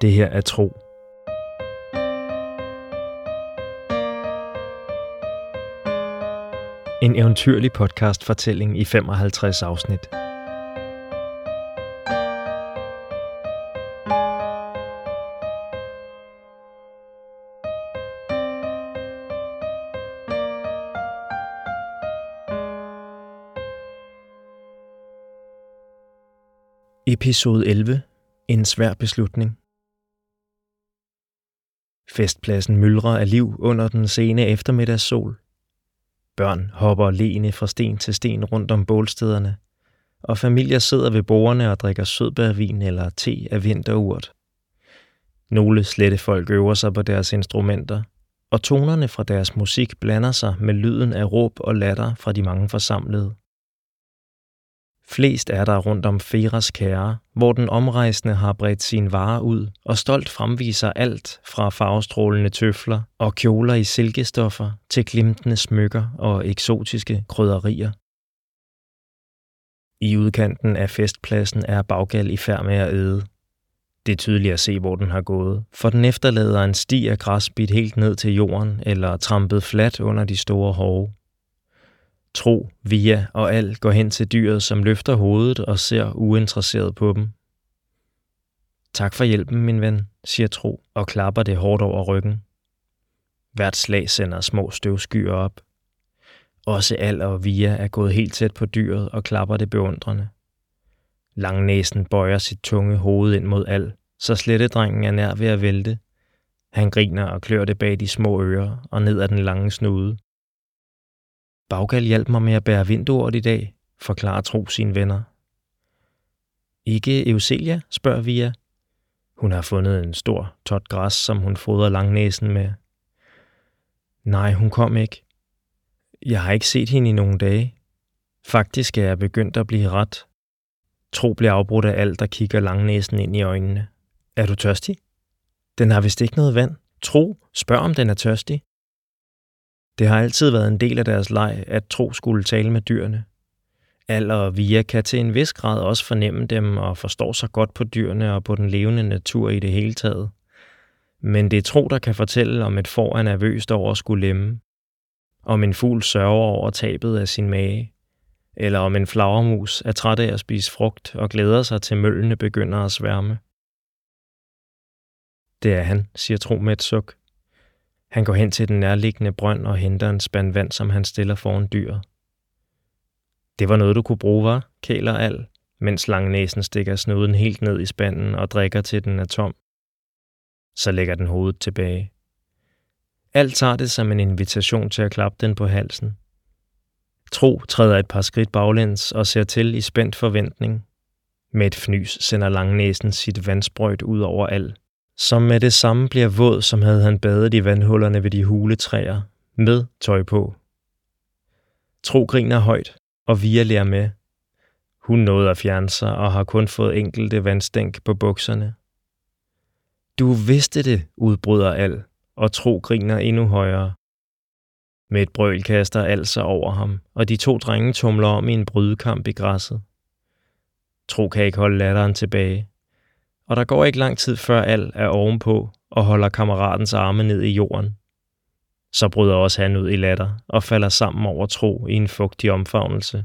Det her er tro. En eventyrlig podcast-fortælling i 55 afsnit. Episode 11. En svær beslutning. Festpladsen myldrer af liv under den sene eftermiddagssol. Børn hopper lene fra sten til sten rundt om bålstederne, og familier sidder ved bordene og drikker sødbærvin eller te af vinterurt. Nogle slette folk øver sig på deres instrumenter, og tonerne fra deres musik blander sig med lyden af råb og latter fra de mange forsamlede. Flest er der rundt om Feras kære, hvor den omrejsende har bredt sin varer ud og stolt fremviser alt fra farvestrålende tøfler og kjoler i silkestoffer til glimtende smykker og eksotiske krydderier. I udkanten af festpladsen er Baggal i færd med at æde. Det er tydeligt at se, hvor den har gået, for den efterlader en sti af græs bidt helt ned til jorden eller trampet fladt under de store hove. Tro, Via og Al går hen til dyret, som løfter hovedet og ser uinteresseret på dem. Tak for hjælpen, min ven, siger Tro og klapper det hårdt over ryggen. Hvert slag sender små støvskyer op. Også Al og Via er gået helt tæt på dyret og klapper det beundrende. Langnæsen bøjer sit tunge hoved ind mod Al, så slettedrengen er nær ved at vælte. Han griner og klør det bag de små ører og ned ad den lange snude. Baggal hjalp mig med at bære vinduet i dag, forklarer Tro sine venner. Ikke Euselia, spørger Via. Hun har fundet en stor tot græs, som hun fodrer langnæsen med. Nej, hun kom ikke. Jeg har ikke set hende i nogle dage. Faktisk er jeg begyndt at blive ret. Tro bliver afbrudt af alt, der kigger langnæsen ind i øjnene. Er du tørstig? Den har vist ikke noget vand. Tro, spørg om den er tørstig. Det har altid været en del af deres leg, at tro skulle tale med dyrene. Al og Via kan til en vis grad også fornemme dem og forstår sig godt på dyrene og på den levende natur i det hele taget. Men det er tro, der kan fortælle, om et får er nervøst over at skulle lemme, om en fugl sørger over tabet af sin mage, eller om en flagermus er træt af at spise frugt og glæder sig til møllene begynder at sværme. Det er han, siger Tro med et suk. Han går hen til den nærliggende brønd og henter en spand vand, som han stiller foran dyret. Det var noget, du kunne bruge, var, kæler al, mens langnæsen stikker snuden helt ned i spanden og drikker til den er tom. Så lægger den hovedet tilbage. Alt tager det som en invitation til at klappe den på halsen. Tro træder et par skridt baglæns og ser til i spændt forventning. Med et fnys sender langnæsen sit vandsprøjt ud over al som med det samme bliver våd, som havde han badet i vandhullerne ved de huletræer, med tøj på. Tro griner højt, og Via lærer med. Hun nåede at fjerne sig og har kun fået enkelte vandstænk på bukserne. Du vidste det, udbryder Al, og Tro griner endnu højere. Med et brøl kaster Al sig over ham, og de to drenge tumler om i en brydekamp i græsset. Tro kan ikke holde latteren tilbage og der går ikke lang tid før Al er ovenpå og holder kammeratens arme ned i jorden. Så bryder også han ud i latter og falder sammen over tro i en fugtig omfavnelse.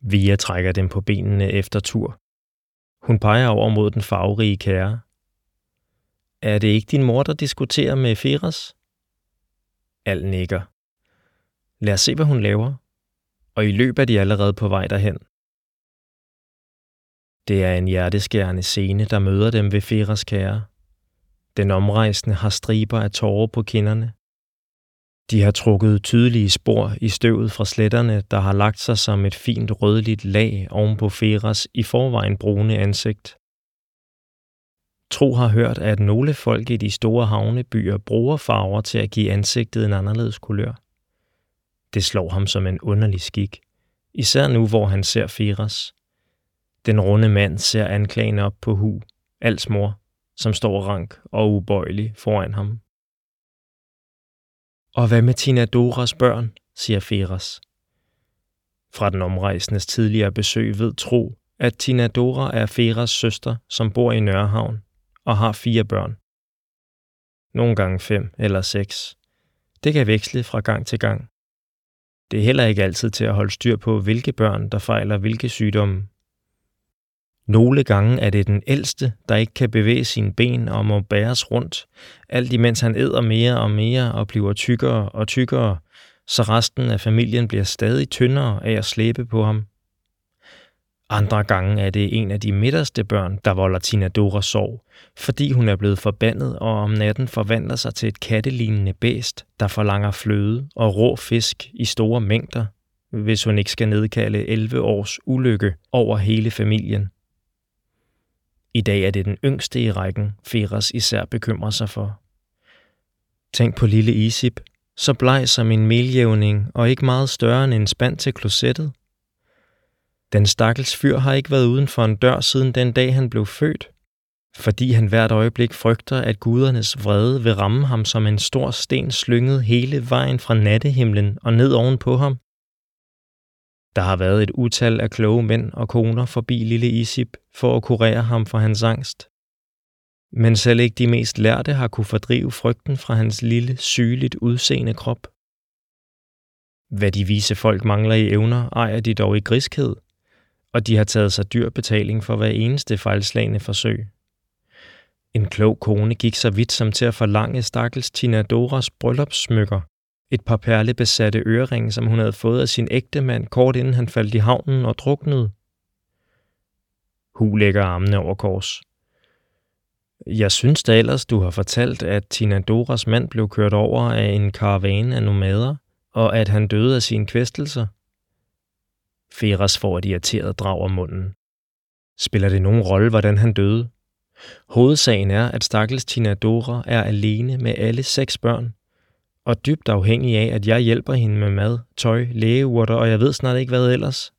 Via trækker dem på benene efter tur. Hun peger over mod den farverige kære. Er det ikke din mor, der diskuterer med Feras? Al nikker. Lad os se, hvad hun laver. Og i løbet er de allerede på vej derhen. Det er en hjerteskærende scene, der møder dem ved Feras kære. Den omrejsende har striber af tårer på kinderne. De har trukket tydelige spor i støvet fra sletterne, der har lagt sig som et fint rødligt lag oven på Feras i forvejen brune ansigt. Tro har hørt, at nogle folk i de store havnebyer bruger farver til at give ansigtet en anderledes kulør. Det slår ham som en underlig skik, især nu hvor han ser Feras. Den runde mand ser anklagen op på Hu, Als mor, som står rank og ubøjelig foran ham. Og hvad med Tina Doras børn, siger Feras. Fra den omrejsendes tidligere besøg ved Tro, at Tina Dora er Feras søster, som bor i Nørrehavn og har fire børn. Nogle gange fem eller seks. Det kan veksle fra gang til gang. Det er heller ikke altid til at holde styr på, hvilke børn, der fejler hvilke sygdomme. Nogle gange er det den ældste, der ikke kan bevæge sine ben og må bæres rundt, alt imens han æder mere og mere og bliver tykkere og tykkere, så resten af familien bliver stadig tyndere af at slæbe på ham. Andre gange er det en af de midterste børn, der volder Tina Dora sorg, fordi hun er blevet forbandet og om natten forvandler sig til et kattelignende bæst, der forlanger fløde og rå fisk i store mængder, hvis hun ikke skal nedkalde 11 års ulykke over hele familien. I dag er det den yngste i rækken, Feras især bekymrer sig for. Tænk på lille Isip, så bleg som en meljævning og ikke meget større end en spand til klosettet. Den stakkels fyr har ikke været uden for en dør siden den dag, han blev født, fordi han hvert øjeblik frygter, at gudernes vrede vil ramme ham som en stor sten slynget hele vejen fra nattehimlen og ned oven på ham. Der har været et utal af kloge mænd og koner forbi lille Isip for at kurere ham for hans angst. Men selv ikke de mest lærte har kunne fordrive frygten fra hans lille, sygeligt udseende krop. Hvad de vise folk mangler i evner, ejer de dog i griskhed, og de har taget sig dyr betaling for hver eneste fejlslagende forsøg. En klog kone gik så vidt som til at forlange stakkels Tina Doras bryllupssmykker, et par perlebesatte øreringe, som hun havde fået af sin ægte mand kort inden han faldt i havnen og druknede. Hu lægger armene over kors. Jeg synes da ellers, du har fortalt, at Tina Doras mand blev kørt over af en karavane af nomader, og at han døde af sine kvæstelser. Feras får et irriteret drag om munden. Spiller det nogen rolle, hvordan han døde? Hovedsagen er, at stakkels Tina Dora er alene med alle seks børn, og dybt afhængig af, at jeg hjælper hende med mad, tøj, lægeurter og jeg ved snart ikke hvad ellers.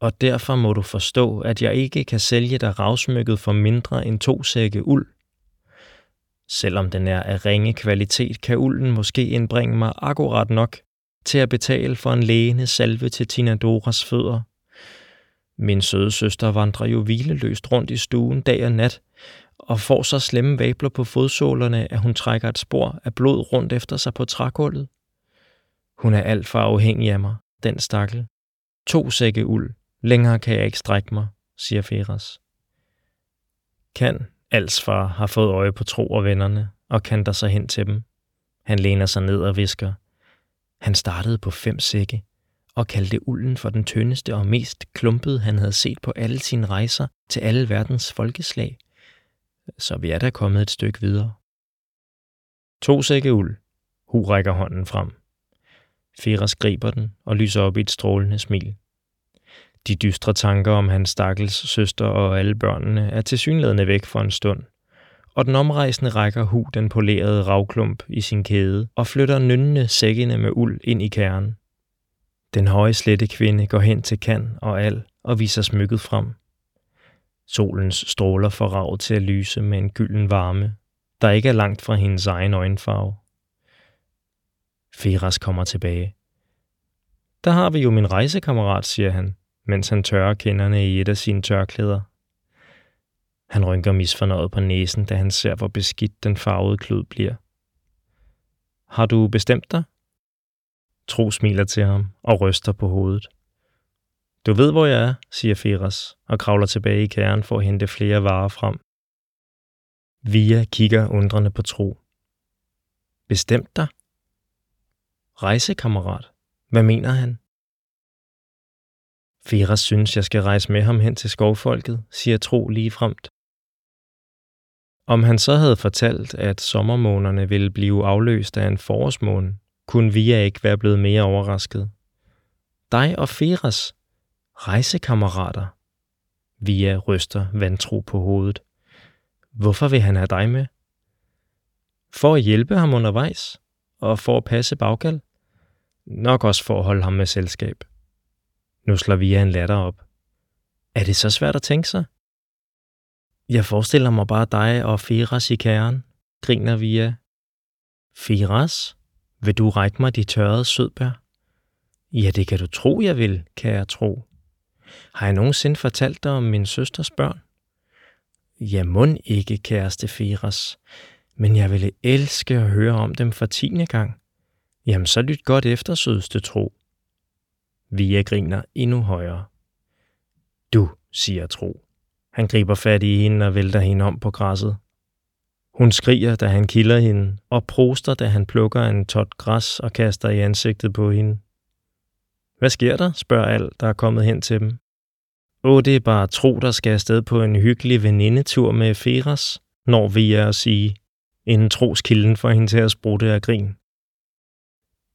Og derfor må du forstå, at jeg ikke kan sælge dig ravsmykket for mindre end to sække uld. Selvom den er af ringe kvalitet, kan ulden måske indbringe mig akkurat nok til at betale for en lægende salve til Tina Doras fødder. Min søde søster vandrer jo hvileløst rundt i stuen dag og nat, og får så slemme vabler på fodsålerne, at hun trækker et spor af blod rundt efter sig på trækullet. Hun er alt for afhængig af mig, den stakkel. To sække uld. Længere kan jeg ikke strække mig, siger Feras. Kan, Als far, har fået øje på Tro og vennerne, og kan der sig hen til dem. Han læner sig ned og visker. Han startede på fem sække, og kaldte ulden for den tyndeste og mest klumpede, han havde set på alle sine rejser til alle verdens folkeslag. Så vi er da kommet et stykke videre. To sække uld. Hu rækker hånden frem. Feras griber den og lyser op i et strålende smil. De dystre tanker om hans stakkels søster og alle børnene er tilsyneladende væk for en stund, og den omrejsende rækker Hu den polerede ravklump i sin kæde og flytter nynnende sækkene med uld ind i kernen. Den høje slette kvinde går hen til kan og al og viser smykket frem. Solens stråler får ravet til at lyse med en gylden varme, der ikke er langt fra hendes egen øjenfarve. Feras kommer tilbage. Der har vi jo min rejsekammerat, siger han, mens han tørrer kinderne i et af sine tørklæder. Han rynker misfornøjet på næsen, da han ser, hvor beskidt den farvede klud bliver. Har du bestemt dig? Tro smiler til ham og ryster på hovedet. Du ved, hvor jeg er, siger Feras og kravler tilbage i kæren for at hente flere varer frem. Via kigger undrende på Tro. Bestemt dig? Rejsekammerat. Hvad mener han? Feras synes, jeg skal rejse med ham hen til skovfolket, siger Tro lige fremt. Om han så havde fortalt, at sommermånerne ville blive afløst af en forårsmåne, kunne Via ikke være blevet mere overrasket. Dig og Feras, rejsekammerater. Via ryster vantro på hovedet. Hvorfor vil han have dig med? For at hjælpe ham undervejs, og for at passe bagkald. Nok også for at holde ham med selskab. Nu slår Via en latter op. Er det så svært at tænke sig? Jeg forestiller mig bare dig og Firas i kæren, griner Via. Firas? Vil du række mig de tørrede sødbær? Ja, det kan du tro, jeg vil, kan jeg tro. Har jeg nogensinde fortalt dig om min søsters børn? Ja, mund ikke, kæreste Feras. Men jeg ville elske at høre om dem for tiende gang. Jamen, så lyt godt efter, sødeste tro. Via griner endnu højere. Du, siger Tro. Han griber fat i hende og vælter hende om på græsset. Hun skriger, da han kilder hende, og proster, da han plukker en tot græs og kaster i ansigtet på hende. Hvad sker der? spørger Al, der er kommet hen til dem. Åh, det er bare Tro, der skal afsted på en hyggelig venindetur med Feras, når vi er at sige, inden troskilden får hende til at sprutte af grin.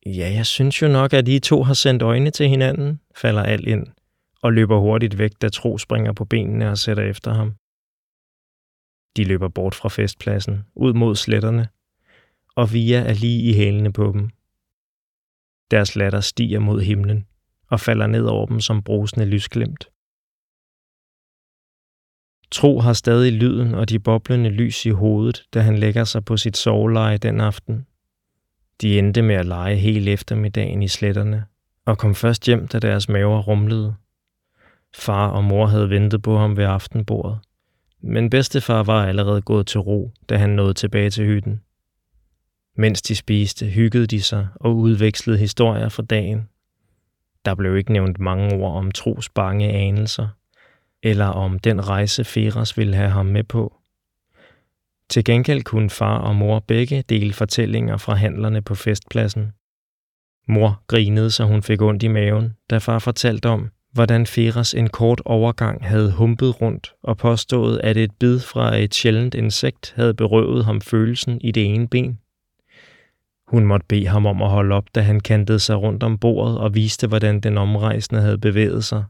Ja, jeg synes jo nok, at I to har sendt øjne til hinanden, falder Al ind, og løber hurtigt væk, da Tro springer på benene og sætter efter ham. De løber bort fra festpladsen, ud mod sletterne, og Via er lige i hælene på dem. Deres latter stiger mod himlen og falder ned over dem som brusende lysglimt. Tro har stadig lyden og de boblende lys i hovedet, da han lægger sig på sit soveleje den aften. De endte med at lege hele eftermiddagen i sletterne, og kom først hjem, da deres maver rumlede. Far og mor havde ventet på ham ved aftenbordet, men bedstefar var allerede gået til ro, da han nåede tilbage til hytten. Mens de spiste, hyggede de sig og udvekslede historier fra dagen. Der blev ikke nævnt mange ord om tros bange anelser, eller om den rejse Feras ville have ham med på. Til gengæld kunne far og mor begge dele fortællinger fra handlerne på festpladsen. Mor grinede, så hun fik ondt i maven, da far fortalte om, hvordan Feras en kort overgang havde humpet rundt og påstået, at et bid fra et sjældent insekt havde berøvet ham følelsen i det ene ben. Hun måtte bede ham om at holde op, da han kantede sig rundt om bordet og viste, hvordan den omrejsende havde bevæget sig.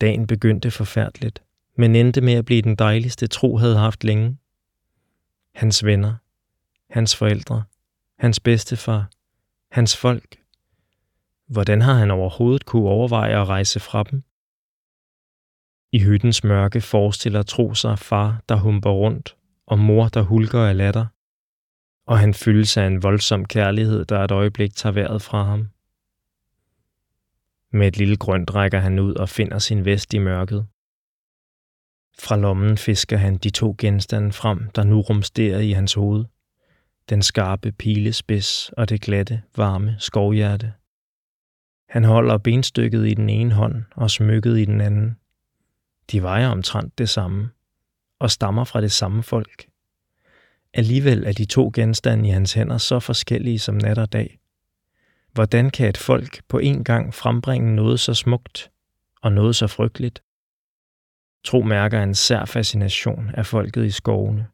Dagen begyndte forfærdeligt, men endte med at blive den dejligste tro havde haft længe. Hans venner, hans forældre, hans bedstefar, hans folk. Hvordan har han overhovedet kunne overveje at rejse fra dem? I hyttens mørke forestiller Tro sig far, der humper rundt, og mor, der hulker af latter. Og han fyldes af en voldsom kærlighed, der et øjeblik tager vejret fra ham. Med et lille grønt rækker han ud og finder sin vest i mørket. Fra lommen fisker han de to genstande frem, der nu rumsterer i hans hoved. Den skarpe pilespids og det glatte, varme skovhjerte. Han holder benstykket i den ene hånd og smykket i den anden. De vejer omtrent det samme og stammer fra det samme folk. Alligevel er de to genstande i hans hænder så forskellige som nat og dag. Hvordan kan et folk på en gang frembringe noget så smukt og noget så frygteligt? Tro mærker en sær fascination af folket i skovene,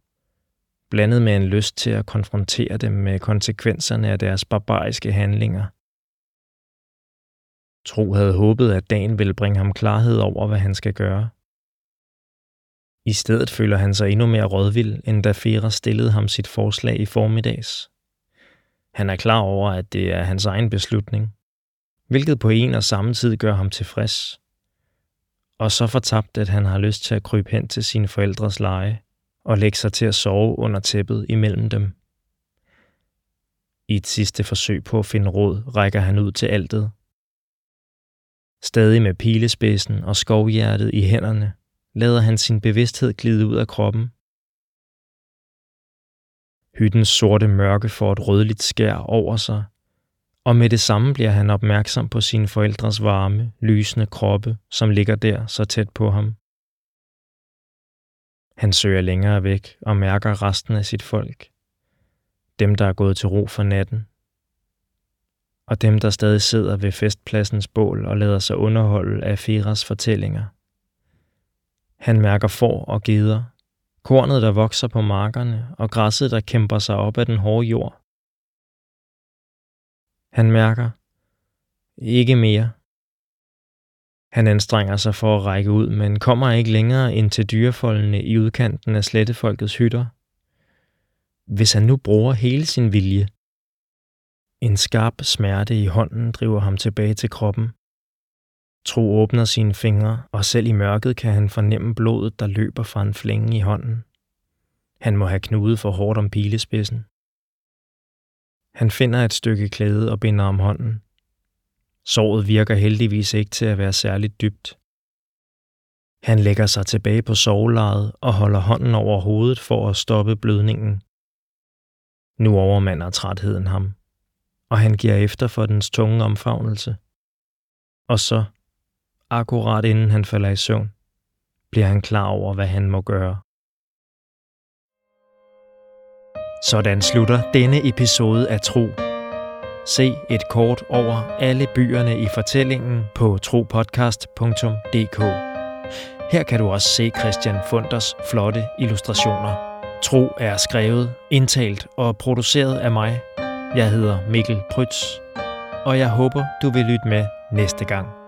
blandet med en lyst til at konfrontere dem med konsekvenserne af deres barbariske handlinger. Tro havde håbet, at dagen ville bringe ham klarhed over, hvad han skal gøre. I stedet føler han sig endnu mere rådvild, end da Fera stillede ham sit forslag i formiddags. Han er klar over, at det er hans egen beslutning, hvilket på en og samme tid gør ham tilfreds. Og så fortabt, at han har lyst til at krybe hen til sine forældres leje og lægge sig til at sove under tæppet imellem dem. I et sidste forsøg på at finde råd, rækker han ud til altet. Stadig med pilespidsen og skovhjertet i hænderne, lader han sin bevidsthed glide ud af kroppen Hyttens sorte mørke får et rødligt skær over sig, og med det samme bliver han opmærksom på sine forældres varme, lysende kroppe, som ligger der så tæt på ham. Han søger længere væk og mærker resten af sit folk. Dem, der er gået til ro for natten. Og dem, der stadig sidder ved festpladsens bål og lader sig underholde af Feras fortællinger. Han mærker får og geder, kornet, der vokser på markerne, og græsset, der kæmper sig op af den hårde jord. Han mærker, ikke mere. Han anstrenger sig for at række ud, men kommer ikke længere ind til dyrefoldene i udkanten af slettefolkets hytter. Hvis han nu bruger hele sin vilje. En skarp smerte i hånden driver ham tilbage til kroppen. Tro åbner sine fingre, og selv i mørket kan han fornemme blodet, der løber fra en flænge i hånden. Han må have knudet for hårdt om pilespidsen. Han finder et stykke klæde og binder om hånden. Såret virker heldigvis ikke til at være særligt dybt. Han lægger sig tilbage på sovelejet og holder hånden over hovedet for at stoppe blødningen. Nu overmander trætheden ham, og han giver efter for dens tunge omfavnelse. Og så, akkurat inden han falder i søvn, bliver han klar over, hvad han må gøre. Sådan slutter denne episode af Tro. Se et kort over alle byerne i fortællingen på tropodcast.dk. Her kan du også se Christian Funders flotte illustrationer. Tro er skrevet, indtalt og produceret af mig. Jeg hedder Mikkel Prytz, og jeg håber, du vil lytte med næste gang.